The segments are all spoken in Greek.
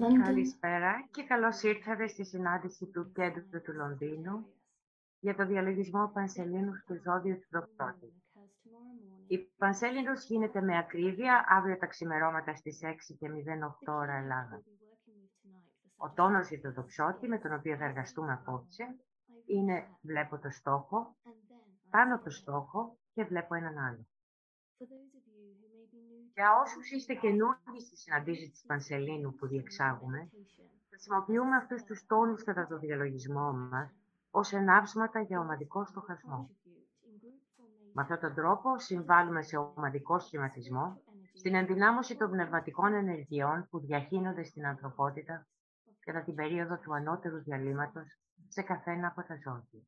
London. Καλησπέρα και καλώς ήρθατε στη συνάντηση του Κέντρου του Λονδίνου για το διαλογισμό Πανσελίνου στο ζώδιο του Προπτώτη. Η Πανσέλινος γίνεται με ακρίβεια αύριο τα ξημερώματα στις 6.08 ώρα Ελλάδα. Ο τόνος για το δοξότη με τον οποίο θα εργαστούμε απόψε είναι βλέπω το στόχο, πάνω το στόχο και βλέπω έναν άλλο. Για όσους είστε καινούργοι στη συναντήση της Πανσελίνου που διεξάγουμε, χρησιμοποιούμε αυτούς τους τόνους κατά το διαλογισμό μας ως ενάψματα για ομαδικό στοχασμό. Με αυτόν τον τρόπο συμβάλλουμε σε ομαδικό σχηματισμό, στην ενδυνάμωση των πνευματικών ενεργειών που διαχύνονται στην ανθρωπότητα κατά την περίοδο του ανώτερου διαλύματος σε καθένα από τα ζώδια.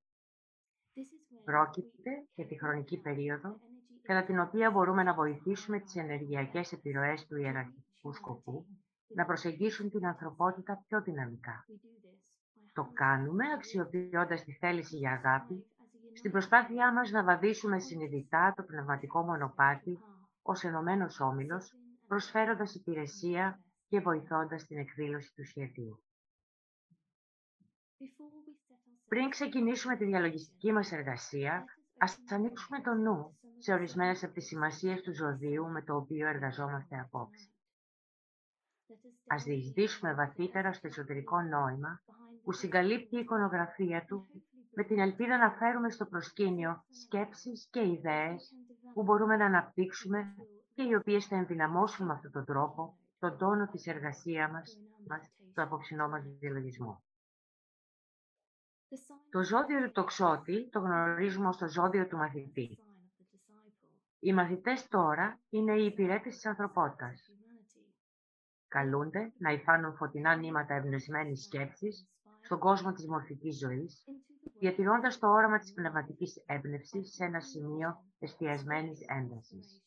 Πρόκειται για τη χρονική περίοδο κατά την οποία μπορούμε να βοηθήσουμε τις ενεργειακές επιρροές του ιεραρχικού σκοπού να προσεγγίσουν την ανθρωπότητα πιο δυναμικά. Το κάνουμε αξιοποιώντας τη θέληση για αγάπη, στην προσπάθειά μας να βαδίσουμε συνειδητά το πνευματικό μονοπάτι ως ενωμένος όμιλος, προσφέροντας υπηρεσία και βοηθώντας την εκδήλωση του σχεδίου. Πριν ξεκινήσουμε τη διαλογιστική μας εργασία, ας ανοίξουμε το νου σε ορισμένες από τις σημασίες του ζωδίου με το οποίο εργαζόμαστε απόψε. Ας διεισδύσουμε βαθύτερα στο εσωτερικό νόημα που συγκαλύπτει η εικονογραφία του με την ελπίδα να φέρουμε στο προσκήνιο σκέψεις και ιδέες που μπορούμε να αναπτύξουμε και οι οποίες θα ενδυναμώσουν με αυτόν τον τρόπο τον τόνο της εργασίας μας, μας στο απόψινό μας διαλογισμό. Το ζώδιο του τοξότη το γνωρίζουμε ως το ζώδιο του μαθητή. Οι μαθητές τώρα είναι οι υπηρέτες της ανθρωπότητας. Καλούνται να υφάνουν φωτεινά νήματα εμπνευσμένης σκέψης στον κόσμο της μορφικής ζωής, διατηρώντας το όραμα της πνευματικής έμπνευσης σε ένα σημείο εστιασμένης έντασης.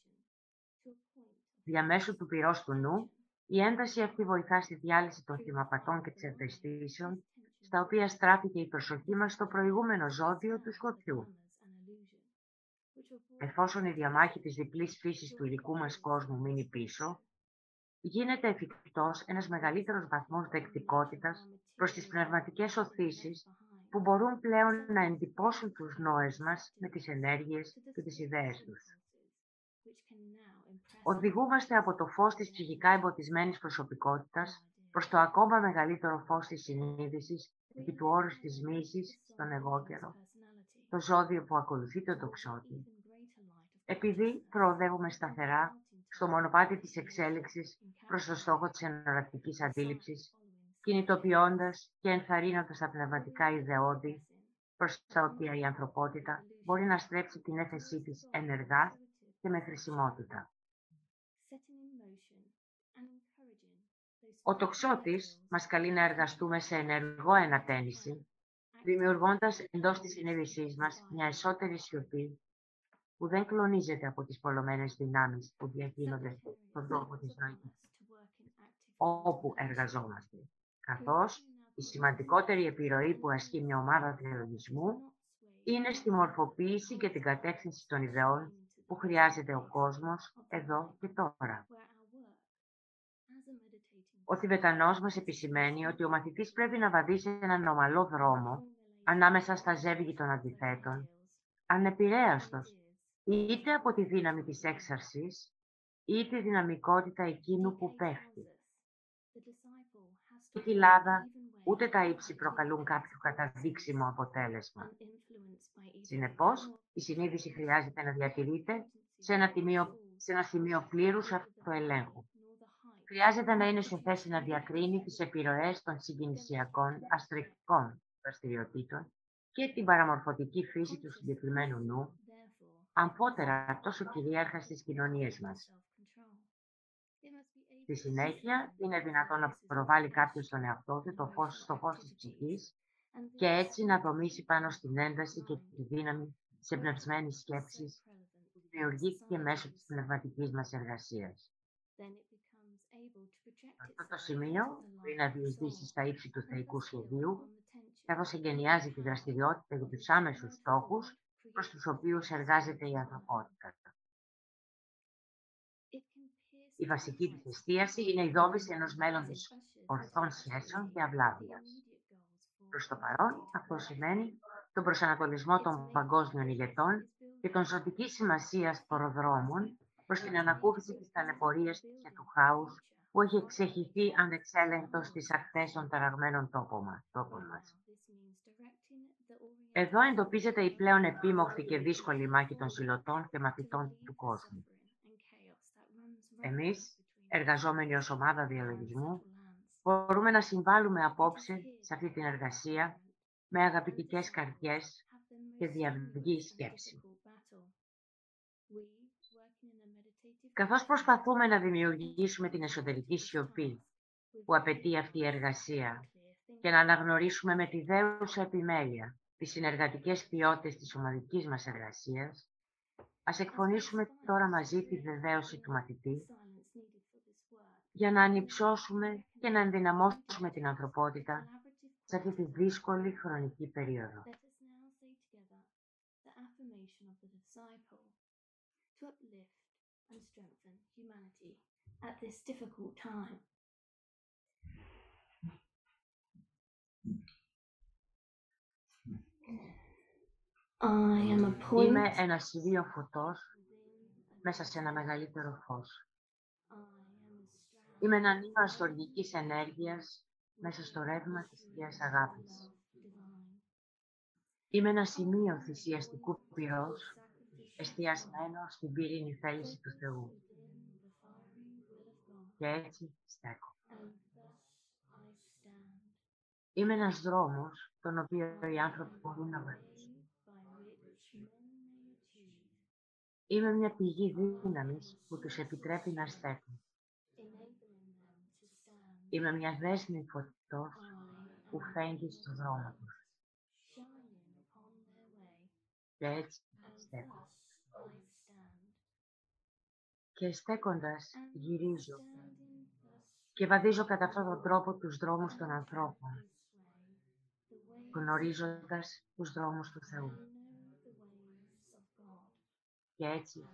Διαμέσου του πυρός του νου, η ένταση αυτή βοηθά στη διάλυση των θυμαπατών και της ευαισθήσεων, στα οποία στράφηκε η προσοχή μας στο προηγούμενο ζώδιο του σκοτιού. Εφόσον η διαμάχη της διπλής φύσης του υλικού μας κόσμου μείνει πίσω, γίνεται εφικτός ένας μεγαλύτερος βαθμός δεκτικότητας προς τις πνευματικές οθήσεις που μπορούν πλέον να εντυπώσουν τους νόες μας με τις ενέργειες και τις ιδέες τους. Οδηγούμαστε από το φως της ψυχικά εμποτισμένης προσωπικότητας προς το ακόμα μεγαλύτερο φως της συνείδησης επί του όρους της μίσης στον εγώκερο, το ζώδιο που ακολουθεί το τοξότη. Επειδή προοδεύουμε σταθερά στο μονοπάτι της εξέλιξης προς το στόχο της ενορακτικής αντίληψης, κινητοποιώντας και ενθαρρύνοντας τα πνευματικά ιδεώδη προς τα οποία η ανθρωπότητα μπορεί να στρέψει την έφεσή της ενεργά και με χρησιμότητα. Ο τοξότης μας καλεί να εργαστούμε σε ενεργό ενατένιση, δημιουργώντας εντός της συνείδησής μας μια εσωτερική σιωπή που δεν κλονίζεται από τις πολλωμένες δυνάμεις που διακίνονται στον τόπο της νοήτης, όπου εργαζόμαστε, καθώς η σημαντικότερη επιρροή που ασκεί μια ομάδα διαλογισμού είναι στη μορφοποίηση και την κατεύθυνση των ιδεών που χρειάζεται ο κόσμος εδώ και τώρα. Ο Θηβετανός μας επισημαίνει ότι ο μαθητής πρέπει να βαδίσει έναν ομαλό δρόμο ανάμεσα στα ζεύγη των αντιθέτων, ανεπηρέαστος είτε από τη δύναμη της έξαρσης, είτε τη δυναμικότητα εκείνου που πέφτει. Ούτε η λάδα, ούτε τα ύψη προκαλούν κάποιο καταδείξιμο αποτέλεσμα. Συνεπώς, η συνείδηση χρειάζεται να διατηρείται σε ένα, τιμίο, σε ένα σημείο πλήρους αυτοελέγχου. Χρειάζεται να είναι σε θέση να διακρίνει τις επιρροές των συγκινησιακών αστρικών δραστηριοτήτων και την παραμορφωτική φύση του συγκεκριμένου νου αμφότερα τόσο κυρίαρχας στις κοινωνίες μας. Στη συνέχεια, είναι δυνατόν να προβάλλει κάποιος στον εαυτό του το φως, στο φως της ψυχής και έτσι να δομήσει πάνω στην ένταση και τη δύναμη της εμπνευσμένης σκέψης που δημιουργήθηκε μέσω της πνευματικής μας εργασίας. Αυτό το σημείο μπορεί να διεισδύσει στα ύψη του θεϊκού σχεδίου, καθώς εγκαινιάζει τη δραστηριότητα για τους άμεσους στόχους προς τους οποίους εργάζεται η ανθρωπότητα. Η βασική της εστίαση είναι η δόμηση ενός μέλλοντος ορθών σχέσεων και αυλάβειας. Προς το παρόν, αυτό σημαίνει τον προσανατολισμό των παγκόσμιων ηγετών και των ζωτικής σημασίας προδρόμων προς την ανακούφιση της ταλαιπωρίας και του χάους που έχει εξεχηθεί ανεξέλεγκτος στις ακτές των ταραγμένων τόπων μας. Εδώ εντοπίζεται η πλέον επίμορφη και δύσκολη μάχη των συλλοτών και μαθητών του κόσμου. Εμείς, εργαζόμενοι ως ομάδα διαλογισμού, μπορούμε να συμβάλλουμε απόψε σε αυτή την εργασία με αγαπητικές καρδιές και διαυγή σκέψη. Καθώς προσπαθούμε να δημιουργήσουμε την εσωτερική σιωπή που απαιτεί αυτή η εργασία και να αναγνωρίσουμε με τη δέουσα επιμέλεια τις συνεργατικές ποιότητες της ομαδικής μας εργασίας, ας εκφωνήσουμε τώρα μαζί τη βεβαίωση του μαθητή για να ανυψώσουμε και να ενδυναμώσουμε την ανθρωπότητα σε αυτή τη δύσκολη χρονική περίοδο. Είμαι ένα σημείο φωτός μέσα σε ένα μεγαλύτερο φως. Είμαι ένα νήμα αστοργικής ενέργειας μέσα στο ρεύμα της Θείας Αγάπης. Είμαι ένα σημείο θυσιαστικού πυρός, εστιασμένο στην πυρήνη θέληση του Θεού. Και έτσι στέκω. Είμαι ένας δρόμος, τον οποίο οι άνθρωποι μπορούν να βρεθούν. Είμαι μια πηγή δύναμης που τους επιτρέπει να στέκουν. Είμαι μια δέσμη φωτός που φέγγει στο δρόμο τους. Και έτσι στέκω. Και στέκοντας γυρίζω και βαδίζω κατά αυτόν τον τρόπο τους δρόμους των ανθρώπων, γνωρίζοντας τους δρόμους του Θεού. Και έτσι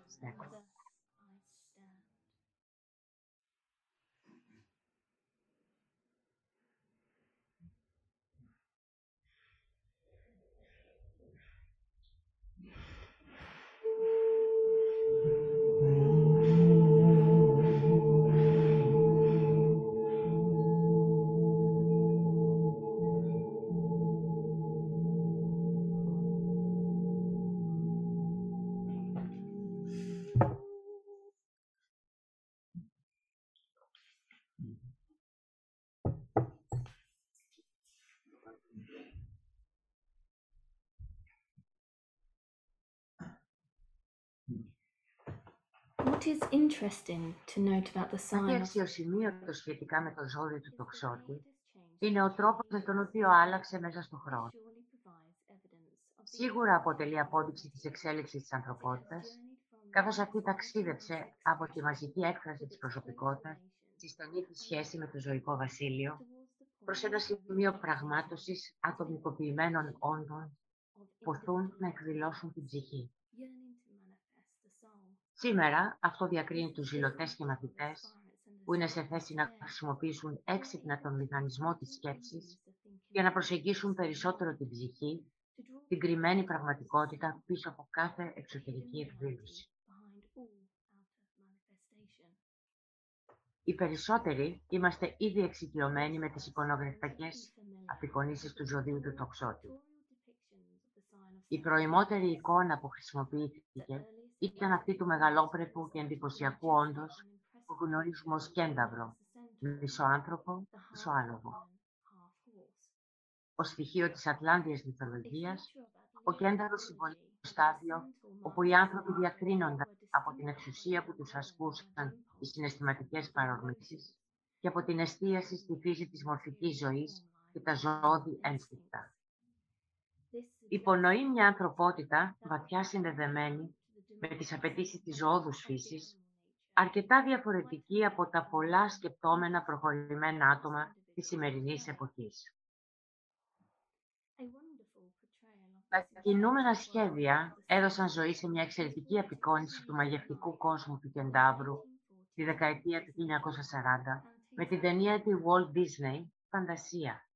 What is interesting to note about the sign Κάτι of αξιοσημείωτο σχετικά με το ζώδιο του τοξότη είναι ο τρόπος με τον οποίο άλλαξε μέσα στον χρόνο. Σίγουρα αποτελεί απόδειξη της εξέλιξης της ανθρωπότητας, καθώς αυτή ταξίδεψε από τη μαζική έκφραση της προσωπικότητας στη στενή της σχέση με το ζωικό βασίλειο, προς ένα σημείο πραγμάτωσης ατομικοποιημένων όντων που ποθούν να εκδηλώσουν την ψυχή. Σήμερα αυτό διακρίνει τους ζηλωτές και μαθητές που είναι σε θέση να χρησιμοποιήσουν έξυπνα τον μηχανισμό της σκέψης για να προσεγγίσουν περισσότερο την ψυχή, την κρυμμένη πραγματικότητα πίσω από κάθε εξωτερική εκδήλωση. Οι περισσότεροι είμαστε ήδη εξοικειωμένοι με τις εικονογραφικές απεικονίσεις του ζωδίου του τοξότη. Η προημότερη εικόνα που χρησιμοποιήθηκε ήταν αυτή του μεγαλόπρεπου και εντυπωσιακού όντως που γνωρίζουμε ως κένταυρο, μισοάνθρωπο, μισοάλογο. Ως στοιχείο της Ατλάντιας μυθολογίας, ο κένταρος συμβολίζει το στάδιο όπου οι άνθρωποι διακρίνονταν από την εξουσία που τους ασκούσαν οι συναισθηματικές παρορμήσεις και από την εστίαση στη φύση της μορφικής ζωής και τα ζώδη ένστικτα. Υπονοεί μια ανθρωπότητα βαθιά συνδεδεμένη με τις απαιτήσεις της ζώδους φύσης, αρκετά διαφορετική από τα πολλά σκεπτόμενα προχωρημένα άτομα της σημερινής εποχής. Τα κινούμενα σχέδια έδωσαν ζωή σε μια εξαιρετική απεικόνηση του μαγευτικού κόσμου του Κεντάβρου τη δεκαετία του 1940 με την ταινία του Walt Disney «Φαντασία».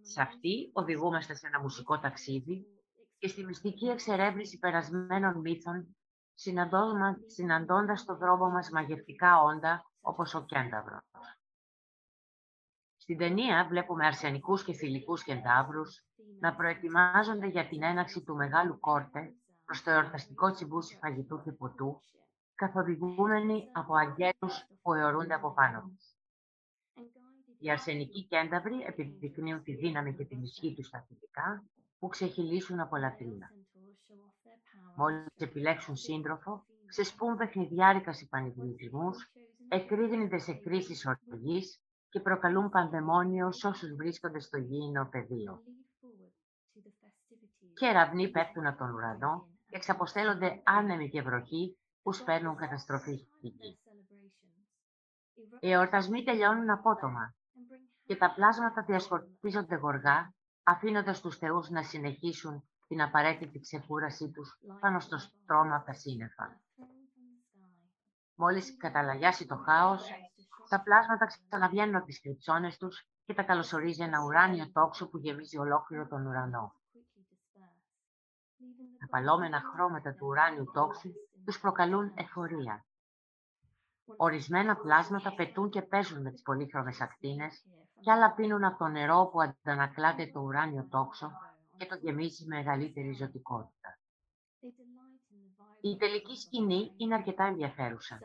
Σε αυτή οδηγούμαστε σε ένα μουσικό ταξίδι και στη μυστική εξερεύνηση περασμένων μύθων, συναντώντας στο δρόμο μας μαγευτικά όντα όπως ο κένταυρος. Στην ταινία βλέπουμε αρσενικούς και θηλυκούς κεντάβρους να προετοιμάζονται για την έναξη του μεγάλου κόρτε προς το εορταστικό τσιμπούσι φαγητού και ποτού, καθοδηγούμενοι από αγγέλους που αιωρούνται από πάνω τους. Οι αρσενικοί κένταβροι επιδεικνύουν τη δύναμη και την ισχύ τους στα θηλυκά, που ξεχυλήσουν από λατρεία. Μόλις επιλέξουν σύντροφο, ξεσπούν παιχνιδιάρικα σε πανηγυρισμούς, εκρήγνεται σε κρίσεις οργής και προκαλούν πανδαιμόνιο σε όσους βρίσκονται στο γήινο πεδίο. Κεραυνοί πέφτουν από τον ουρανό και εξαποστέλλονται άνεμοι και βροχή που σπέρνουν καταστροφή γη. Οι εορτασμοί τελειώνουν απότομα και τα πλάσματα διασκορπίζονται γοργά, αφήνοντας τους θεούς να συνεχίσουν την απαραίτητη ξεκούρασή τους πάνω στο στρώμα από τα σύννεφα. Μόλις καταλαγιάσει το χάος, τα πλάσματα ξαναβγαίνουν από τις κρυψώνες τους και τα καλωσορίζει ένα ουράνιο τόξο που γεμίζει ολόκληρο τον ουρανό. Τα παλόμενα χρώματα του ουράνιου τόξου τους προκαλούν εφορία. Ορισμένα πλάσματα πετούν και παίζουν με τις πολύχρωμες ακτίνες και άλλα πίνουν από το νερό που αντανακλάται το ουράνιο τόξο και το γεμίζει με μεγαλύτερη ζωτικότητα. Η τελική σκηνή είναι αρκετά ενδιαφέρουσα.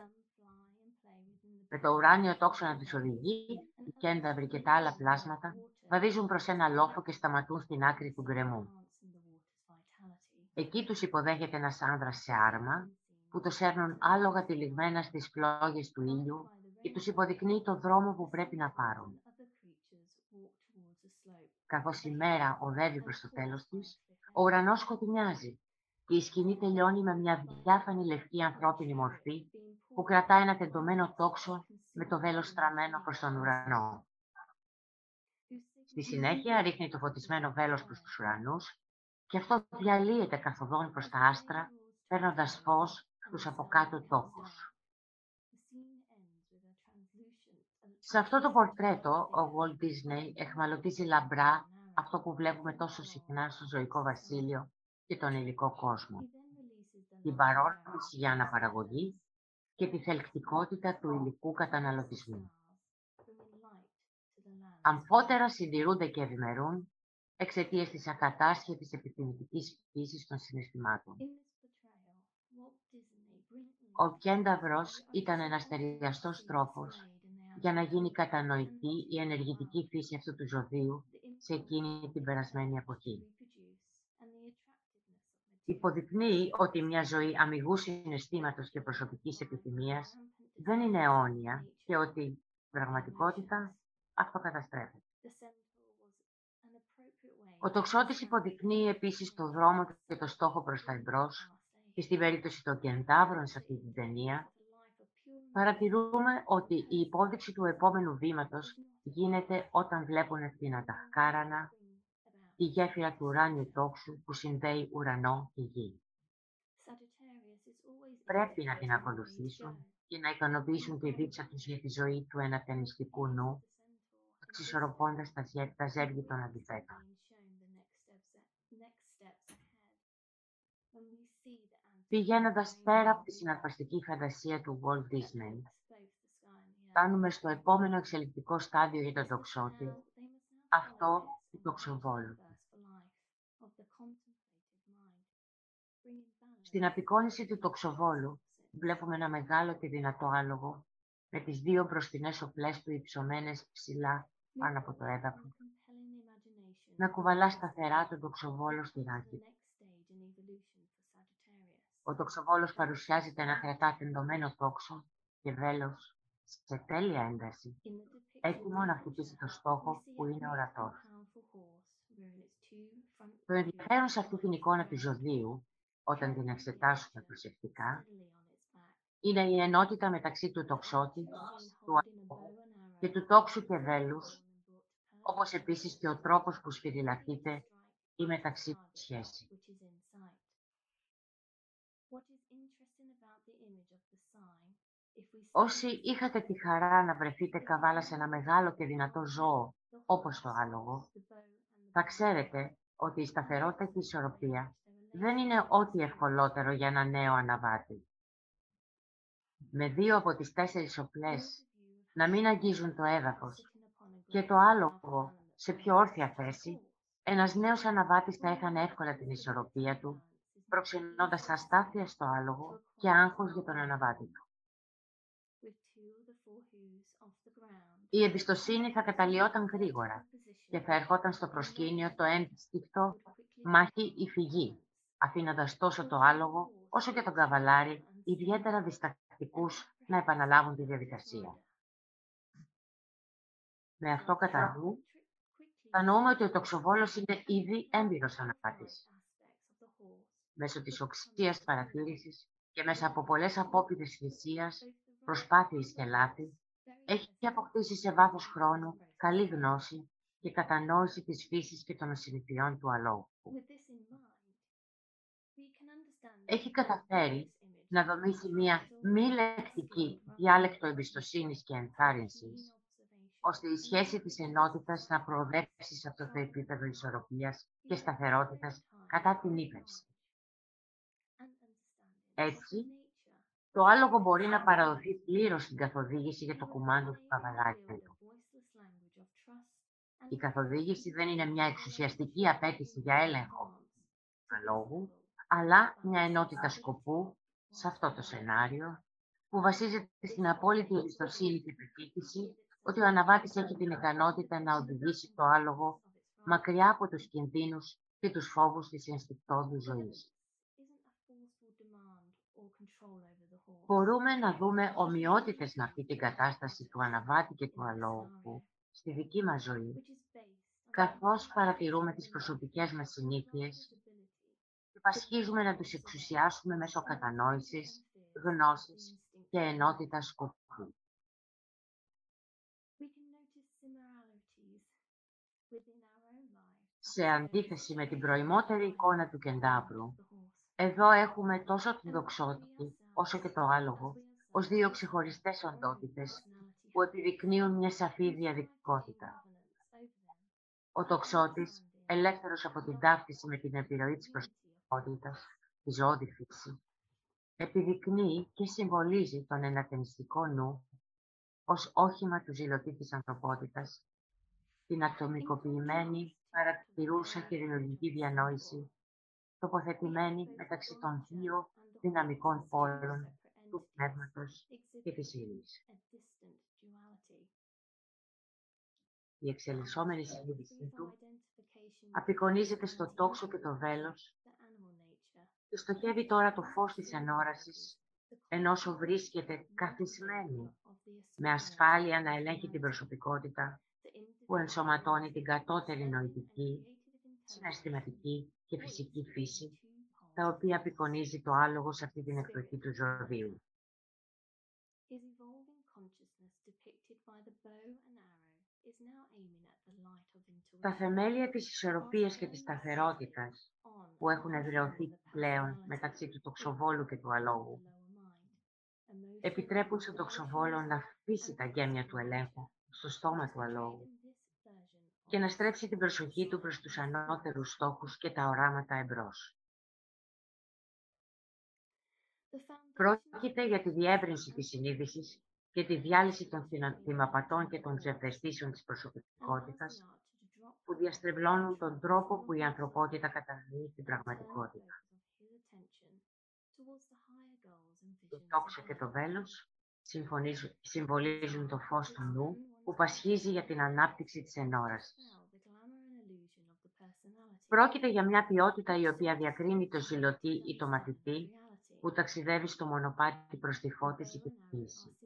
Με το ουράνιο τόξο να τους οδηγεί, οι κένταβροι και τα άλλα πλάσματα βαδίζουν προς ένα λόφο και σταματούν στην άκρη του γκρεμού. Εκεί τους υποδέχεται ένας άνδρας σε άρμα, που το σέρνουν άλογα τυλιγμένα στις φλόγες του ήλιου και τους υποδεικνύει το δρόμο που πρέπει να πάρουν. Καθώς η μέρα οδεύει προς το τέλος της, ο ουρανός σκοτεινιάζει και η σκηνή τελειώνει με μια διάφανη λευκή ανθρώπινη μορφή που κρατά ένα τεντωμένο τόξο με το βέλος στραμμένο προς τον ουρανό. Στη συνέχεια ρίχνει το φωτισμένο βέλος προς τους ουρανούς και αυτό διαλύεται καθοδόν προς τα άστρα, παίρνοντας φως στους από κάτω τόκους. Σε αυτό το πορτρέτο, ο Walt Disney εχμαλωτίζει λαμπρά αυτό που βλέπουμε τόσο συχνά στο ζωικό βασίλειο και τον υλικό κόσμο. Την παρόρμηση για αναπαραγωγή και τη θελκτικότητα του υλικού καταναλωτισμού. Αμφότερα συντηρούνται και ευημερούν εξαιτίας της ακατάσχετης επιθυμητικής φύσης των συναισθημάτων. Ο Κένταβρος ήταν ένας ταιριαστός τρόπος για να γίνει κατανοητή η ενεργητική φύση αυτού του ζωδίου σε εκείνη την περασμένη εποχή. Υποδεικνύει ότι μια ζωή αμυγούς συναισθήματος και προσωπικής επιθυμίας δεν είναι αιώνια και ότι η πραγματικότητα αυτοκαταστρέφεται. Ο τοξότης υποδεικνύει επίσης το δρόμο και το στόχο προς τα εμπρός και στην περίπτωση των κεντάβρων σε αυτή την ταινία παρατηρούμε ότι η υπόδειξη του επόμενου βήματος γίνεται όταν βλέπουν ευθύνα τα χκάρανα, τη γέφυρα του ουράνιου τόξου που συνδέει ουρανό και γη. Πρέπει να την ακολουθήσουν και να τη δίψα τους για τη ζωή του ενατενιστικού νου, εξισορροπώντας τα ζέρια των αντιθέτων. Πηγαίνοντας πέρα από τη συναρπαστική φαντασία του Walt Disney, φτάνουμε στο επόμενο εξελικτικό στάδιο για τον τοξότη, αυτό του τοξοβόλου. Στην απεικόνηση του τοξοβόλου βλέπουμε ένα μεγάλο και δυνατό άλογο με τις δύο μπροστινές οπλές του υψωμένες ψηλά πάνω από το έδαφος, να κουβαλά σταθερά τον τοξοβόλο στη ράκη. Ο τοξοβόλος παρουσιάζεται να κρατά τεντωμένος τόξο και βέλος σε τέλεια ένταση, έτοιμο να χτυπήσει το στόχο που είναι ορατός. Το ενδιαφέρον σε αυτή την εικόνα του ζωδίου, όταν την εξετάσουμε προσεκτικά, είναι η ενότητα μεταξύ του τοξότη, του ανθρώπου και του τόξου και βέλους, όπως επίσης και ο τρόπος που σφυριλατείται η μεταξύ του σχέση. Όσοι είχατε τη χαρά να βρεθείτε καβάλα σε ένα μεγάλο και δυνατό ζώο, όπως το άλογο, θα ξέρετε ότι η σταθερότητα και η ισορροπία δεν είναι ό,τι ευκολότερο για ένα νέο αναβάτη. Με δύο από τις τέσσερις οπλές να μην αγγίζουν το έδαφος και το άλογο σε πιο όρθια θέση, ένας νέος αναβάτης θα έκανε εύκολα την ισορροπία του, προξενώντας αστάθεια στο άλογο και άγχος για τον αναβάτη του. Η εμπιστοσύνη θα καταλλιόταν γρήγορα και θα ερχόταν στο προσκήνιο το ένστικτο μάχη ή φυγή, αφήνοντας τόσο το άλογο όσο και τον καβαλάρι ιδιαίτερα διστακτικούς να επαναλάβουν τη διαδικασία. Με αυτό κατά νου, κατανοούμε ότι ο τοξοβόλος είναι ήδη έμπειρος αναπάτης. Μέσω της οξίας παρατήρησης και μέσα από πολλές απόπειρες θυσίας, προσπάθειες και λάθη, έχει αποκτήσει σε βάθος χρόνου καλή γνώση και κατανόηση της φύσης και των συνηθιών του αλόγου. Έχει καταφέρει να δομήσει μια μη λεκτική διάλεκτο εμπιστοσύνης και ενθάρρυνσης, ώστε η σχέση της ενότητας να προοδεύσει σε αυτό το επίπεδο ισορροπίας και σταθερότητας κατά την ύπευση. Έτσι, το άλογο μπορεί να παραδοθεί πλήρως στην καθοδήγηση για το κουμάντο του καβαλάκιου. Η καθοδήγηση δεν είναι μια εξουσιαστική απέτηση για έλεγχο του αλόγου, αλλά μια ενότητα σκοπού σε αυτό το σενάριο που βασίζεται στην απόλυτη εμπιστοσύνη και πεποίθηση ότι ο αναβάτης έχει την ικανότητα να οδηγήσει το άλογο μακριά από τους κινδύνους και τους φόβους της ενστικτόδου ζωής. Μπορούμε να δούμε ομοιότητες με αυτή την κατάσταση του αναβάτη και του αλόγου στη δική μας ζωή, καθώς παρατηρούμε τις προσωπικές μας συνήθειες και πασχίζουμε να τους εξουσιάσουμε μέσω κατανόησης, γνώσης και ενότητας σκοπού. Σε αντίθεση με την προημότερη εικόνα του κεντάβρου, εδώ έχουμε τόσο την δοξότη όσο και το άλογο ως δύο ξεχωριστές οντότητες που επιδεικνύουν μια σαφή διαδικότητα. Ο τοξότης, ελεύθερος από την ταύτιση με την επιρροή της προσωπικότητας, τη ζώδη φύση, επιδεικνύει και συμβολίζει τον ενατενιστικό νου ως όχημα του ζηλωτή της ανθρωπότητας, την ατομικοποιημένη, παρατηρούσα και δημιουργική διανόηση, τοποθετημένη μεταξύ των δύο δυναμικών πόλων του πνεύματος και της ύλης. Η εξελισσόμενη συνείδησή του απεικονίζεται στο τόξο και το βέλος και στοχεύει τώρα το φως της ανόρασης ενώ βρίσκεται καθισμένη με ασφάλεια να ελέγχει την προσωπικότητα που ενσωματώνει την κατώτερη νοητική, συναισθηματική και φυσική φύση τα οποία απεικονίζει το άλογο σε αυτή την εκδοχή του ζωδίου. Τα θεμέλια της ισορροπίας και της σταθερότητας που έχουν εδραιωθεί πλέον μεταξύ του τοξοβόλου και του αλόγου. επιτρέπουν στον τοξοβόλο να αφήσει τα γέμια του ελέγχου στο στόμα του αλόγου και να στρέψει την προσοχή του προς τους ανώτερους στόχους και τα οράματα εμπρός. Πρόκειται για τη διεύρυνση της συνείδησης και τη διάλυση των θυμαπατών και των ψευδεστήσεων της προσωπικότητας που διαστρεβλώνουν τον τρόπο που η ανθρωπότητα κατανοεί την πραγματικότητα. Το τόξο και το βέλος συμβολίζουν το φως του νου που πασχίζει για την ανάπτυξη της ενόρασης. Πρόκειται για μια ποιότητα η οποία διακρίνει το ζηλωτή ή το μαθητή που ταξιδεύει στο μονοπάτι προς τη φώτιση και τη φύση.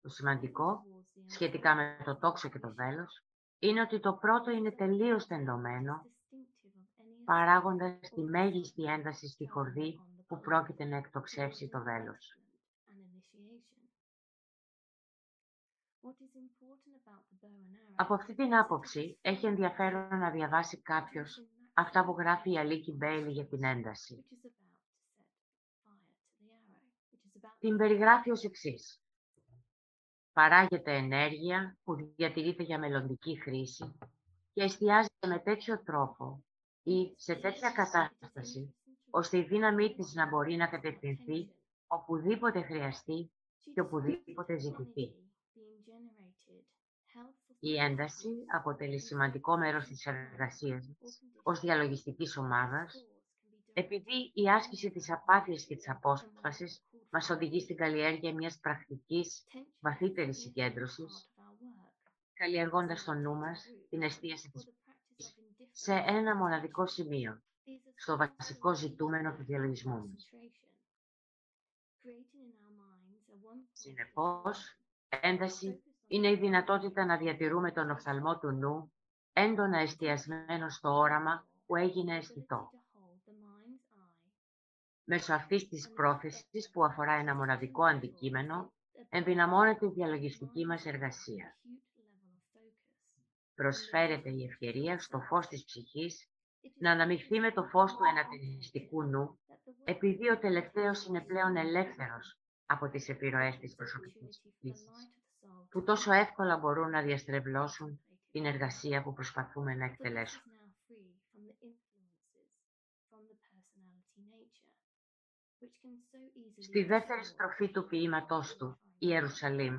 Το σημαντικό, σχετικά με το τόξο και το βέλος, είναι ότι το πρώτο είναι τελείως τεντωμένο, παράγοντας τη μέγιστη ένταση στη χορδή που πρόκειται να εκτοξεύσει το βέλος. Από αυτή την άποψη, έχει ενδιαφέρον να διαβάσει κάποιος αυτά που γράφει η Αλίκη Μπέιλι για την ένταση. την περιγράφει ως εξής. Παράγεται ενέργεια που διατηρείται για μελλοντική χρήση και εστιάζεται με τέτοιο τρόπο ή σε τέτοια κατάσταση, ώστε η δύναμή της να μπορεί να κατευθυνθεί οπουδήποτε χρειαστεί και οπουδήποτε ζητηθεί. Η ένταση αποτελεί σημαντικό μέρος της εργασίας μας ως διαλογιστικής ομάδας, επειδή η άσκηση της απάθειας και της απόσπασης μας οδηγεί στην καλλιέργεια μιας πρακτικής βαθύτερης συγκέντρωσης, καλλιεργώντας στο νου μας την εστίαση της σε ένα μοναδικό σημείο, στο βασικό ζητούμενο του διαλογισμού μας. Συνεπώς, ένταση είναι η δυνατότητα να διατηρούμε τον οφθαλμό του νου έντονα εστιασμένο στο όραμα που έγινε αισθητό. Μέσω αυτής της πρόθεσης που αφορά ένα μοναδικό αντικείμενο, ενδυναμώνεται η διαλογιστική μας εργασία. Προσφέρεται η ευκαιρία στο φως της ψυχής να αναμειχθεί με το φως του ενατενιστικού νου, επειδή ο τελευταίος είναι πλέον ελεύθερος από τις επιρροές της προσωπικής φύσης, που τόσο εύκολα μπορούν να διαστρεβλώσουν την εργασία που προσπαθούμε να εκτελέσουμε. Στη δεύτερη στροφή του ποίηματός του, η Ιερουσαλήμ,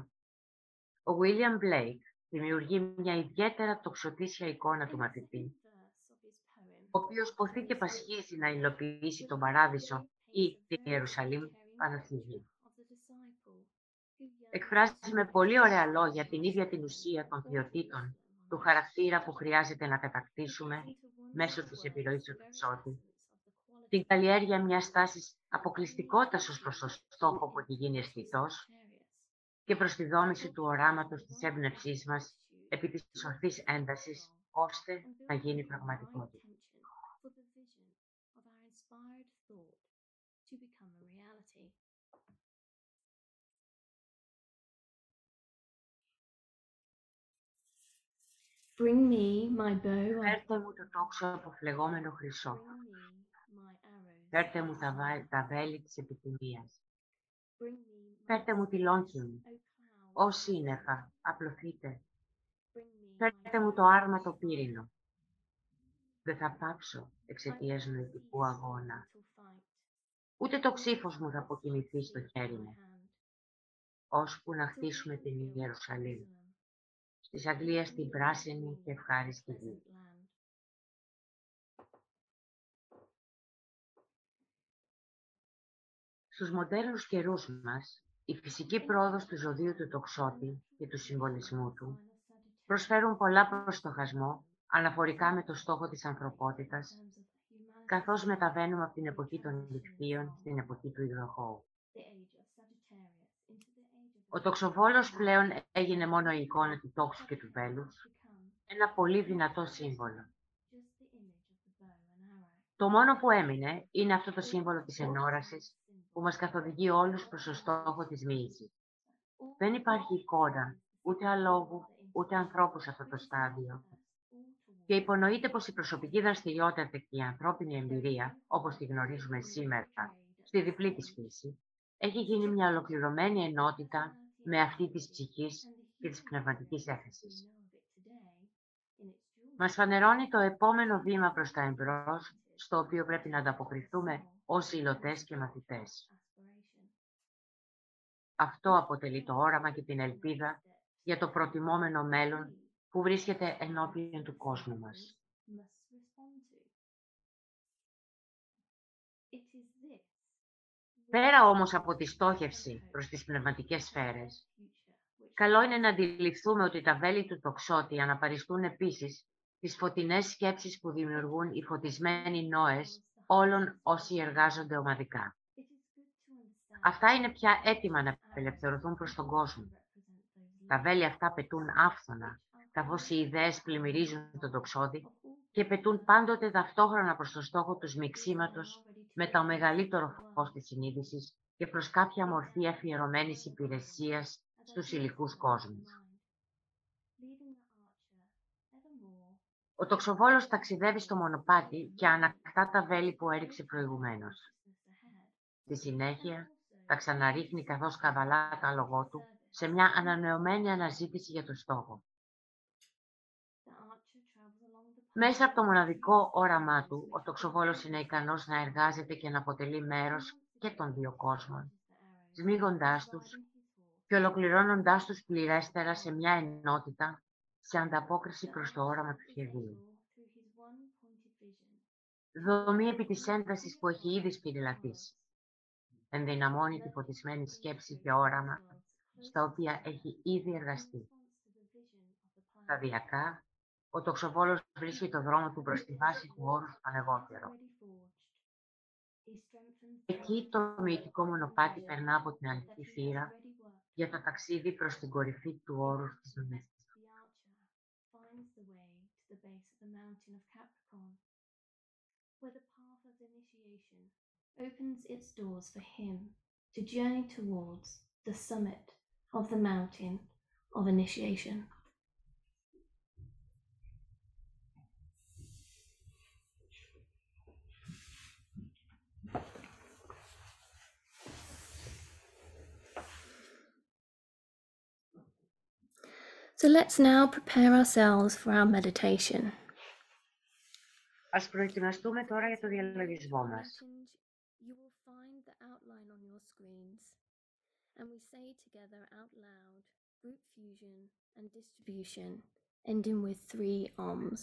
ο William Blake δημιουργεί μια ιδιαίτερα τοξοτήσια εικόνα του μαθητή, ο οποίος ποθεί και πασχίζει να υλοποιήσει τον Παράδεισο ή την Ιερουσαλήμ πάνω στη γη. Εκφράζει με πολύ ωραία λόγια την ίδια την ουσία των ποιοτήτων του χαρακτήρα που χρειάζεται να κατακτήσουμε μέσω της επιρροής του ψώτη. Την καλλιέργεια μιας τάσης αποκλειστικότητας ως προς το στόχο που έχει γίνει αισθητός και προς τη δόμηση του οράματος της έμπνευσής μας επί της ορθής έντασης, ώστε να γίνει πραγματικότητα. Bring me my bow Φέρτε μου το τόξο αποφλεγόμενο χρυσό. Φέρτε μου τα, βα... τα βέλη της επιθυμίας. Φέρτε μου τη λόγχη μου. Ω σύννεφα, απλωθείτε. Φέρτε μου το άρμα το πύρινο. Δεν θα πάψω εξαιτίας νοητικού αγώνα. Ούτε το ξύφος μου θα αποκοιμηθεί στο χέρι μου. Ώσπου να χτίσουμε την Ιερουσαλήμ. Της Αγγλίας την πράσινη και ευχάριστη γη. Στους μοντέρνους καιρούς μας, η φυσική πρόοδος του ζωδίου του τοξότη και του συμβολισμού του προσφέρουν πολλά προς στοχασμό αναφορικά με το στόχο της ανθρωπότητας, καθώς μεταβαίνουμε από την εποχή των λιχθείων στην εποχή του υδροχώου. Ο τοξοβόλος πλέον έγινε μόνο η εικόνα του τόξου και του βέλους, ένα πολύ δυνατό σύμβολο. Το μόνο που έμεινε είναι αυτό το σύμβολο της ενόρασης που μας καθοδηγεί όλους προς το στόχο της μοίησης. Δεν υπάρχει εικόνα, ούτε αλόγου, ούτε ανθρώπους σε αυτό το στάδιο. Και υπονοείται πως η προσωπική δραστηριότητα και η ανθρώπινη εμπειρία, όπως τη γνωρίζουμε σήμερα, στη διπλή της φύση, έχει γίνει μια ολοκληρωμένη ενότητα με αυτή της ψυχής και της πνευματικής έφεσης. Μας φανερώνει το επόμενο βήμα προς τα εμπρός, στο οποίο πρέπει να ανταποκριθούμε ως υλωτές και μαθητές. Αυτό αποτελεί το όραμα και την ελπίδα για το προτιμόμενο μέλλον που βρίσκεται ενώπιον του κόσμου μας. Πέρα όμως από τη στόχευση προς τις πνευματικές σφαίρες, καλό είναι να αντιληφθούμε ότι τα βέλη του τοξότη αναπαριστούν επίσης τις φωτεινές σκέψεις που δημιουργούν οι φωτισμένοι νόες όλων όσοι εργάζονται ομαδικά. Αυτά είναι πια έτοιμα να απελευθερωθούν προς τον κόσμο. Τα βέλη αυτά πετούν άφθονα, καθώς οι ιδέες πλημμυρίζουν τον τοξότη και πετούν πάντοτε ταυτόχρονα προς το στόχο του σμιξίματος με το μεγαλύτερο φως της συνείδησης και προς κάποια μορφή αφιερωμένης υπηρεσίας στους υλικούς κόσμους. Ο τοξοβόλος ταξιδεύει στο μονοπάτι και ανακτά τα βέλη που έριξε προηγουμένως. Στη συνέχεια, τα ξαναρίχνει καθώς καβαλά το άλογο του σε μια ανανεωμένη αναζήτηση για το στόχο. Μέσα από το μοναδικό όραμά του, ο τοξοβόλος είναι ικανός να εργάζεται και να αποτελεί μέρος και των δύο κόσμων, σμίγοντάς τους και ολοκληρώνοντάς τους πληρέστερα σε μια ενότητα σε ανταπόκριση προς το όραμα του σχεδίου. Δομή επί της έντασης που έχει ήδη σπηριλατήσει. Ενδυναμώνει τη φωτισμένη σκέψη και όραμα στα οποία έχει ήδη εργαστεί. Σταδιακά, ο τοξοβόλος βρίσκει το δρόμο του προς τη βάση του όρου στο ανεγόκερο. Εκεί το μυητικό μονοπάτι περνά από την ανοιχτή θύρα για το ταξίδι προς την κορυφή του όρου της Μέσης. where the path of initiation opens its doors for him to journey towards the summit of the mountain of initiation. So let's now prepare ourselves for our meditation. Ας προετοιμαστούμε τώρα για το διαλογισμό μας. You will find the outline on your screens, and we say together out loud group fusion and distribution, ending with three OMs.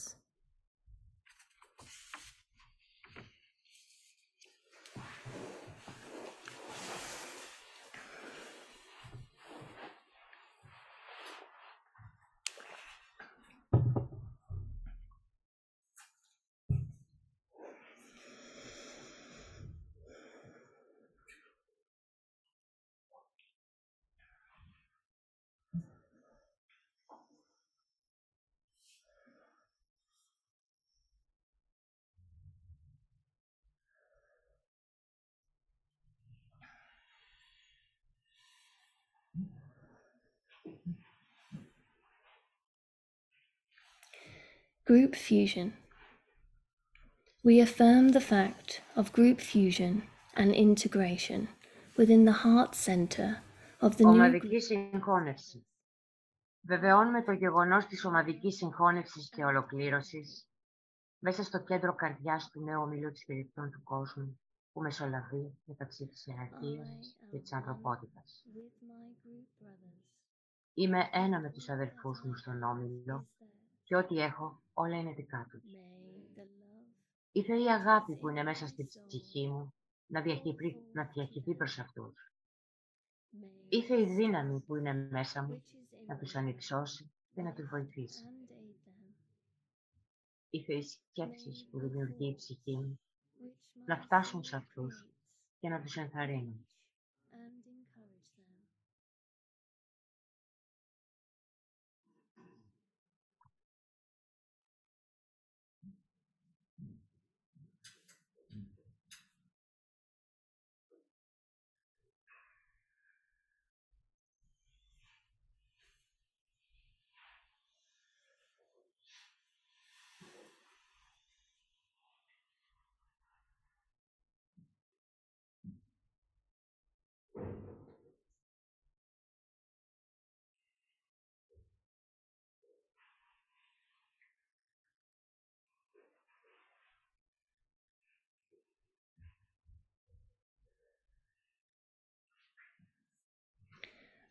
Group fusion. We affirm the fact of group fusion and integration within the heart center of the new Ομαδική συγχώνευση. Βεβαιώνουμε το γεγονός της ομαδικής συγχώνευσης και ολοκλήρωσης μέσα στο κέντρο καρδιάς του νέου ομίλου της περιπτών του κόσμου που μεσολαβεί μεταξύ της ιεραρχίας και της ανθρωπότητας. with my group brothers. Είμαι ένα με τους αδελφούς μου στον όμιλο και ό,τι έχω όλα είναι δικά τους. May the love Ήθε η αγάπη που είναι μέσα στη ψυχή μου να διαχειριστεί, να διαχειριστεί προς αυτούς. may Ήθε η δύναμη που είναι μέσα μου which is in να τους me ανυψώσει και να τους βοηθήσει. and aid them, Ήθε οι σκέψεις που δημιουργεί η ψυχή μου which να my φτάσουν soul σε αυτούς creates, και να τους ενθαρρύνουν.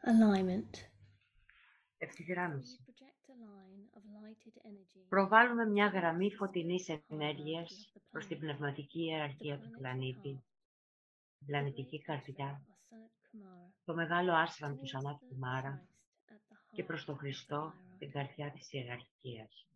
Alignment. We Ευθυγράμμιση. project a line of lighted energy Προβάλλουμε μια γραμμή φωτεινής ενέργειας προς την πνευματική ιεραρχία του πλανήτη, την πλανητική καρδιά, το μεγάλο άσραμ του Σανάτ Κουμάρα και προς τον Χριστό, την καρδιά της ιεραρχίας.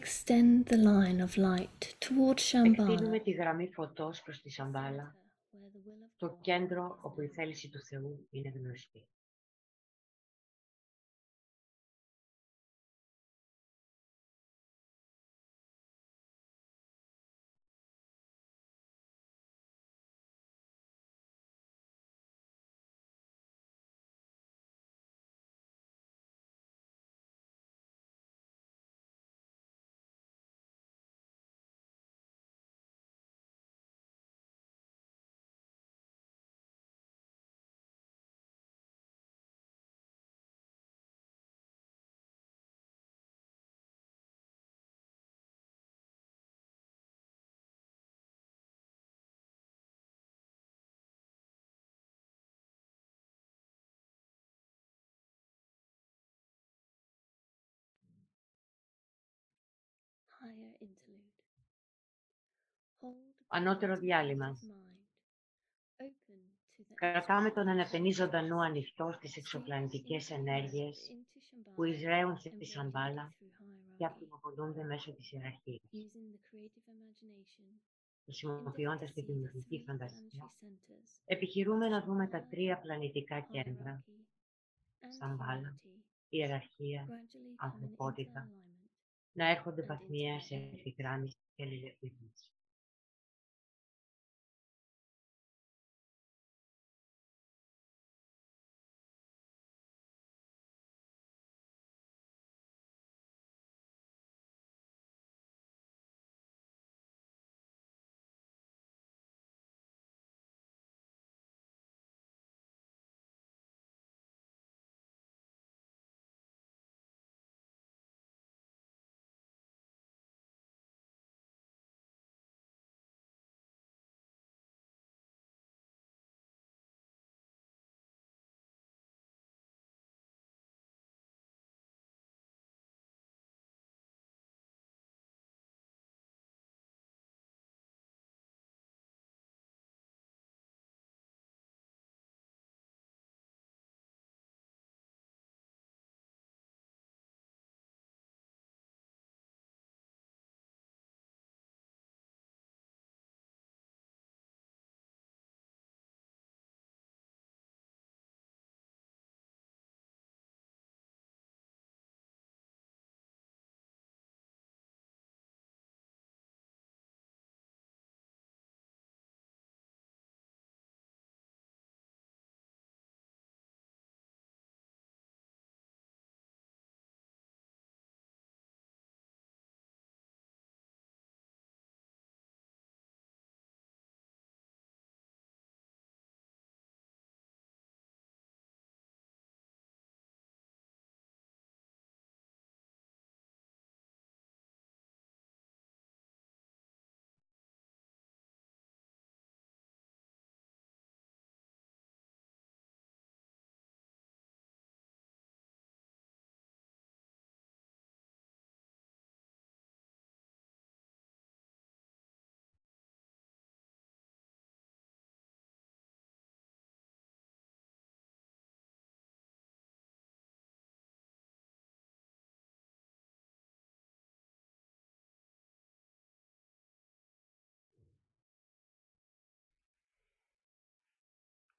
Extend the line of light toward Shambhala, Εκτείνουμε τη γραμμή φωτός προς τη Σαμπάλα, where the will of το God κέντρο is όπου η known. θέληση του Θεού είναι γνωστή. Ανώτερο the διάλειμμα. mind open to the Κρατάμε τον extraordinary ανεπενή ζωντανού forces ανοιχτό στις that εξωπλανητικές seep ενέργειες into που Shambhala εισραίουν and στη radiate Σαμπάλα through και hierarchy, ακτινοβολούνται μέσω της ιεραρχίας. using the creative imagination, Χρησιμοποιώντας τη endeavor to see the δημιουργική three φαντασία, planetary centers, επιχειρούμε να δούμε τα τρία πλανητικά κέντρα, hierarchy and Σαμπάλα, humanity, ιεραρχία, gradually come into ανθρωπότητα, alignment. Να έρχονται and βαθμιαία σε integrate. ευθυγράμμιση και αλληλεπίδραση.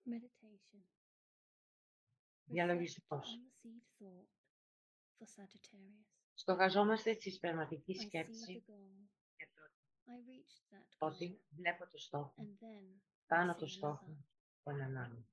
Meditation. Διαλογισμός. Στοχαζόμαστε στη σπερματική σκέψης για το ότι βλέπω το στόχο, πάνω το στόχο, τον ανάγκη.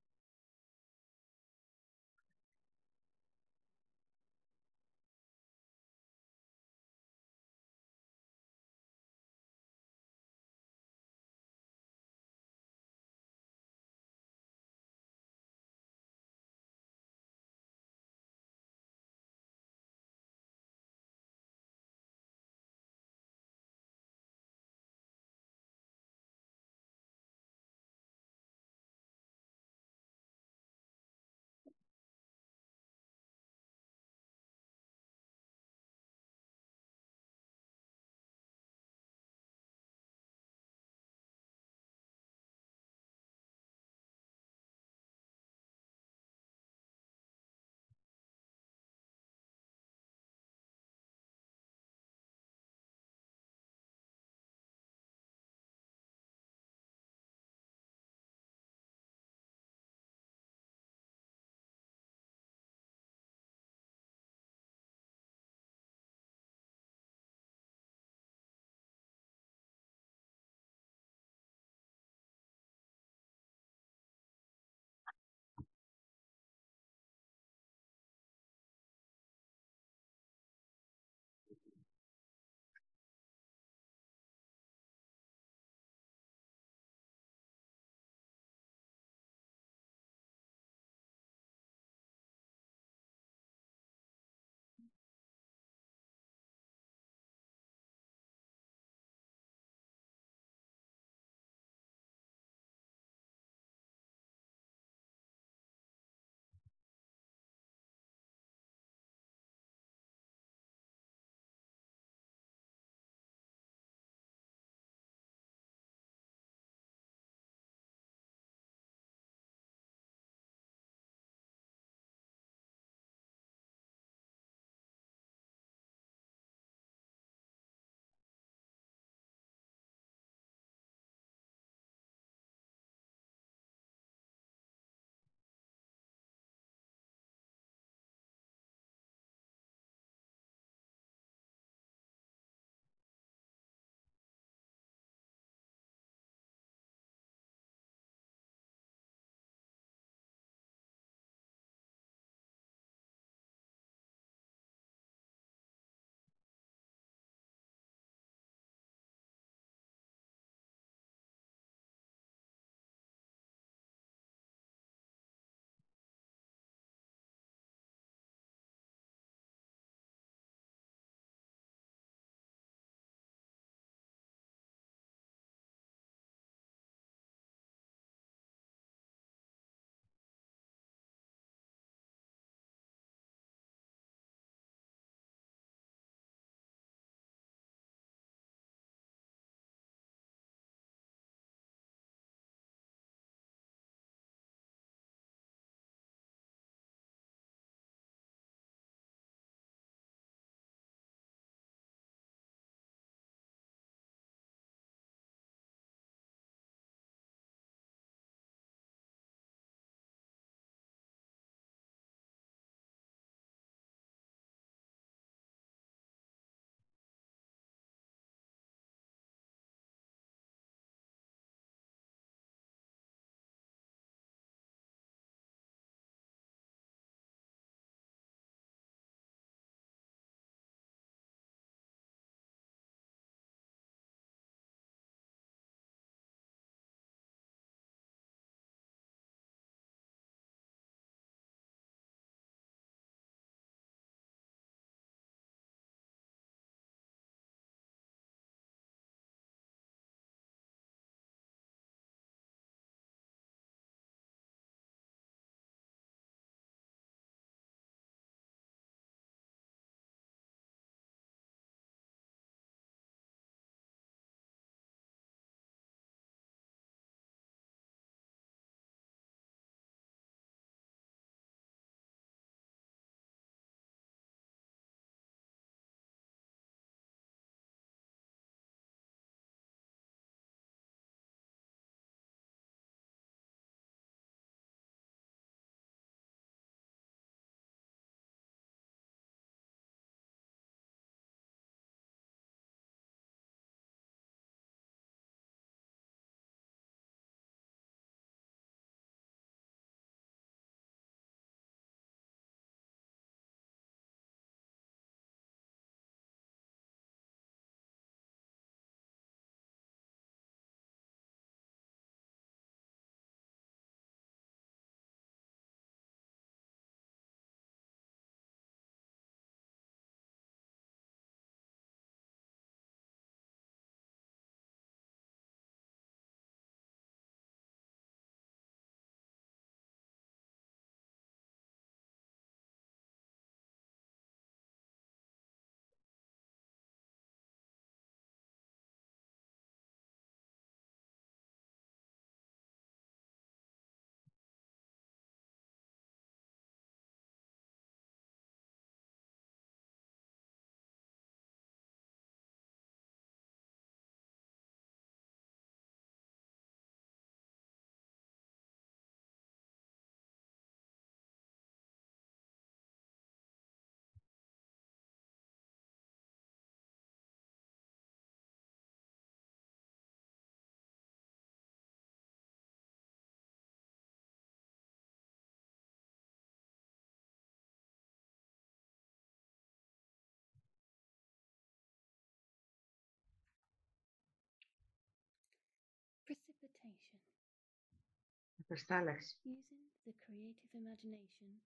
Στάλαξη. Using the creative imagination,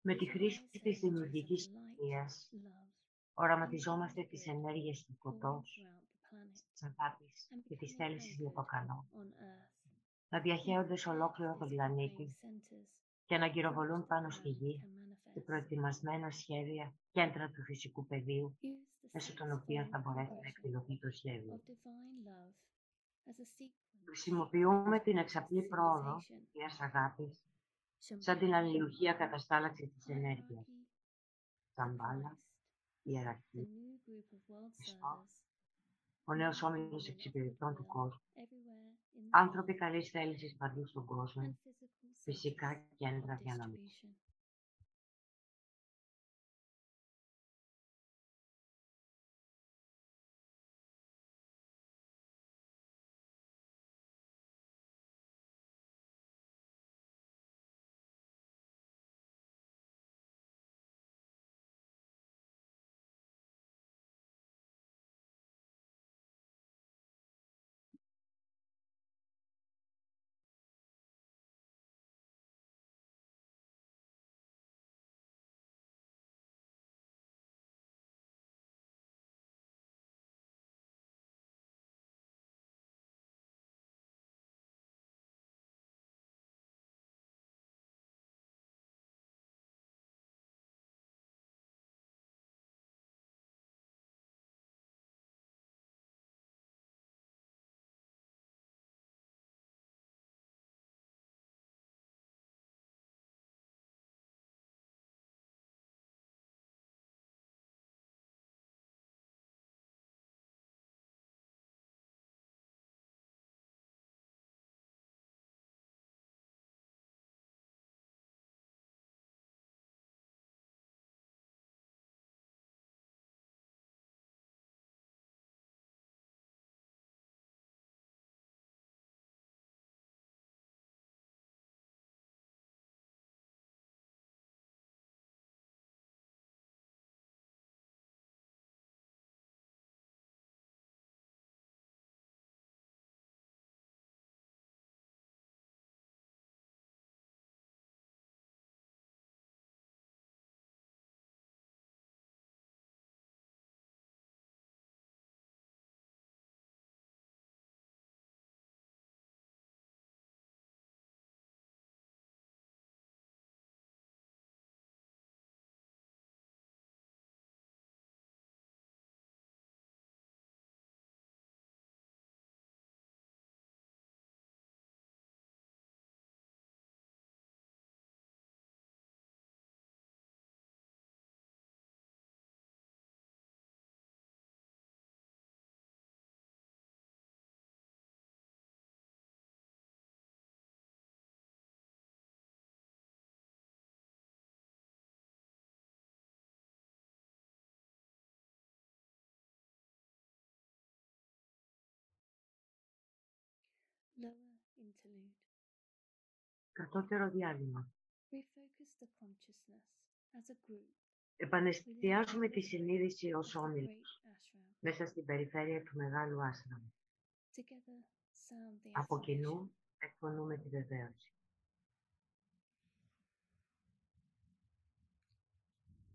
Με τη χρήση visualize της the δημιουργικής energies of light, σκηνίας, love, οραματιζόμαστε τις ενέργειες του all φωτός, throughout the planet, της αγάπης and και της becoming θέλησης για το anchored καλό, on Earth. να διαχέονται σε ολόκληρο τον πλανήτη και να γυροβολούν πάνω στη γη σε προετοιμασμένα σχέδια κέντρα του φυσικού πεδίου, μέσω των οποίων θα μπορέσει να εκδηλωθεί το σχέδιο. Χρησιμοποιούμε την εξαπλή πρόοδο της αγάπης σαν την αλληλουχία καταστάλαξη της ενέργειας. Σαμπάλα, ιεραρχή, Χριστός, ο νέος όμιλος εξυπηρετών του κόσμου, άνθρωποι καλής θέλησης παντού στον κόσμο, φυσικά κέντρα διανομής. Interlude. Κατώτερο διάλειμμα. Refocus the consciousness as a group Επανεστιάζουμε τη συνείδηση ως of the όμιλος great ashram. μέσα στην περιφέρεια του Μεγάλου Άστραμ. Together sound the Από affirmation. κοινού εκφωνούμε τη βεβαίωση.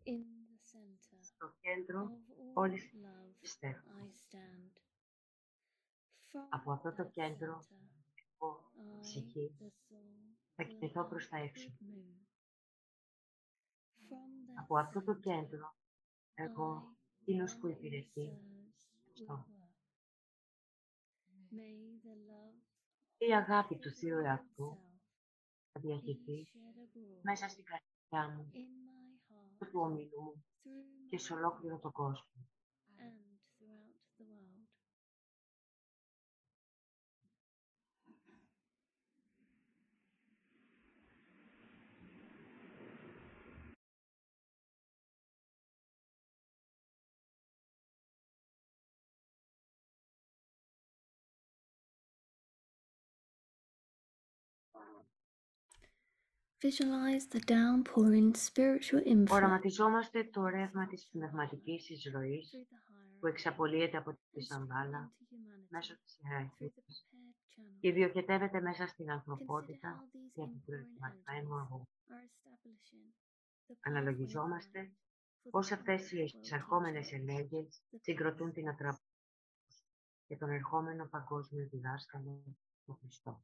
In the center Στο κέντρο of all όλης love πιστεύω. I stand. From Από αυτό το that κέντρο, center, εγώ, I, ψυχή, the soul, θα will κινηθώ προς τα outward έξω. move. From that Από αυτό το center, κέντρο, εγώ, I, εκείνος one που who υπηρετεί, serves, will αυτό. work. May the love η αγάπη του of Θείου heaven εαυτού itself θα be διαχυθεί shed abroad μέσα στην καρδιά μου, in my heart του ομίλου μου through και my σε ολόκληρο τον κόσμο. and throughout the world. Visualize the downpouring spiritual inflow Οραματιζόμαστε το ρεύμα της πνευματικής εισρωής through the που hierarchy εξαπολύεται από and τη spread Σαμβάλα into humanity μέσω της through the ιεραρχίας prepared και διοχετεύεται μέσα στην ανθρωπότητα και την προετοιμασμένο αγώνα. Αναλογιζόμαστε πώς αυτές οι εισερχόμενες ενέργειες συγκροτούν την ατραπή και τον ερχόμενο παγκόσμιο διδάσκαλο, τον Χριστό.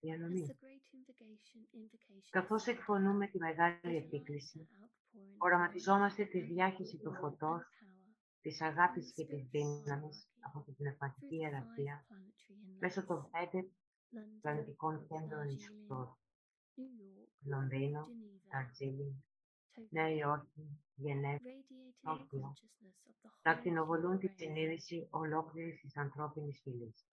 Διανομή. Καθώς εκφωνούμε τη μεγάλη επίκληση, οραματιζόμαστε τη διάχυση του φωτός, της αγάπης και της δύναμης από την πνευματική ιεραρχία μέσω των πέντε πλανητικών κέντρων εισόδου. Λονδίνο, Ταρτζίλι, Νέα Υόρκη, Γενέβη, Τόκιο, να ακτινοβολούν τη συνείδηση ολόκληρης της ανθρώπινης φυλής.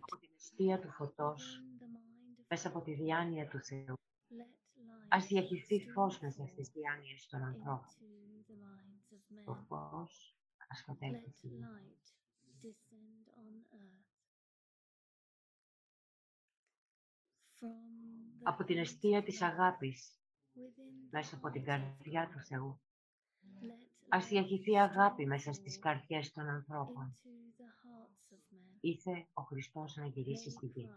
Από την αιστεία του φωτός, μέσα από τη διάνοια του Θεού, ας διαχειριστεί φως μέσα στις διάνοιες των ανθρώπων. Το φως ας κατέλθει στη γη. Από την αιστεία της αγάπης, μέσα από την καρδιά του Θεού, ας διαχειριστεί αγάπη μέσα στις καρδιές των ανθρώπων Ήθε ο Χριστός να γυρίσει στη γη.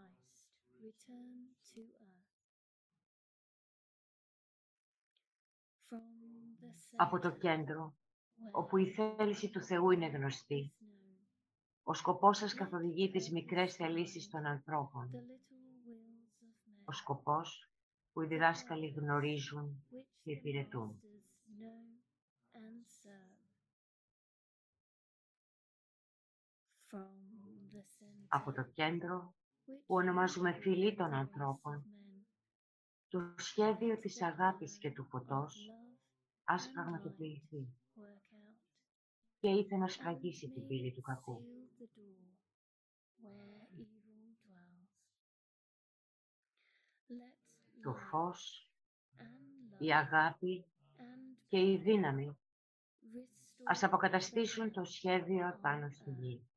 Από το κέντρο, όπου η θέληση του Θεού είναι γνωστή, ο σκοπός σας καθοδηγεί τις μικρές θελήσεις των ανθρώπων. Ο σκοπός που οι διδάσκαλοι γνωρίζουν και υπηρετούν. Από το κέντρο που ονομάζουμε φυλή των ανθρώπων, το σχέδιο της αγάπης και του φωτός ας πραγματοποιηθεί και ήθελε να σφραγίσει την πύλη του κακού. Το φως, η αγάπη και η δύναμη ας αποκαταστήσουν το σχέδιο πάνω στη γη.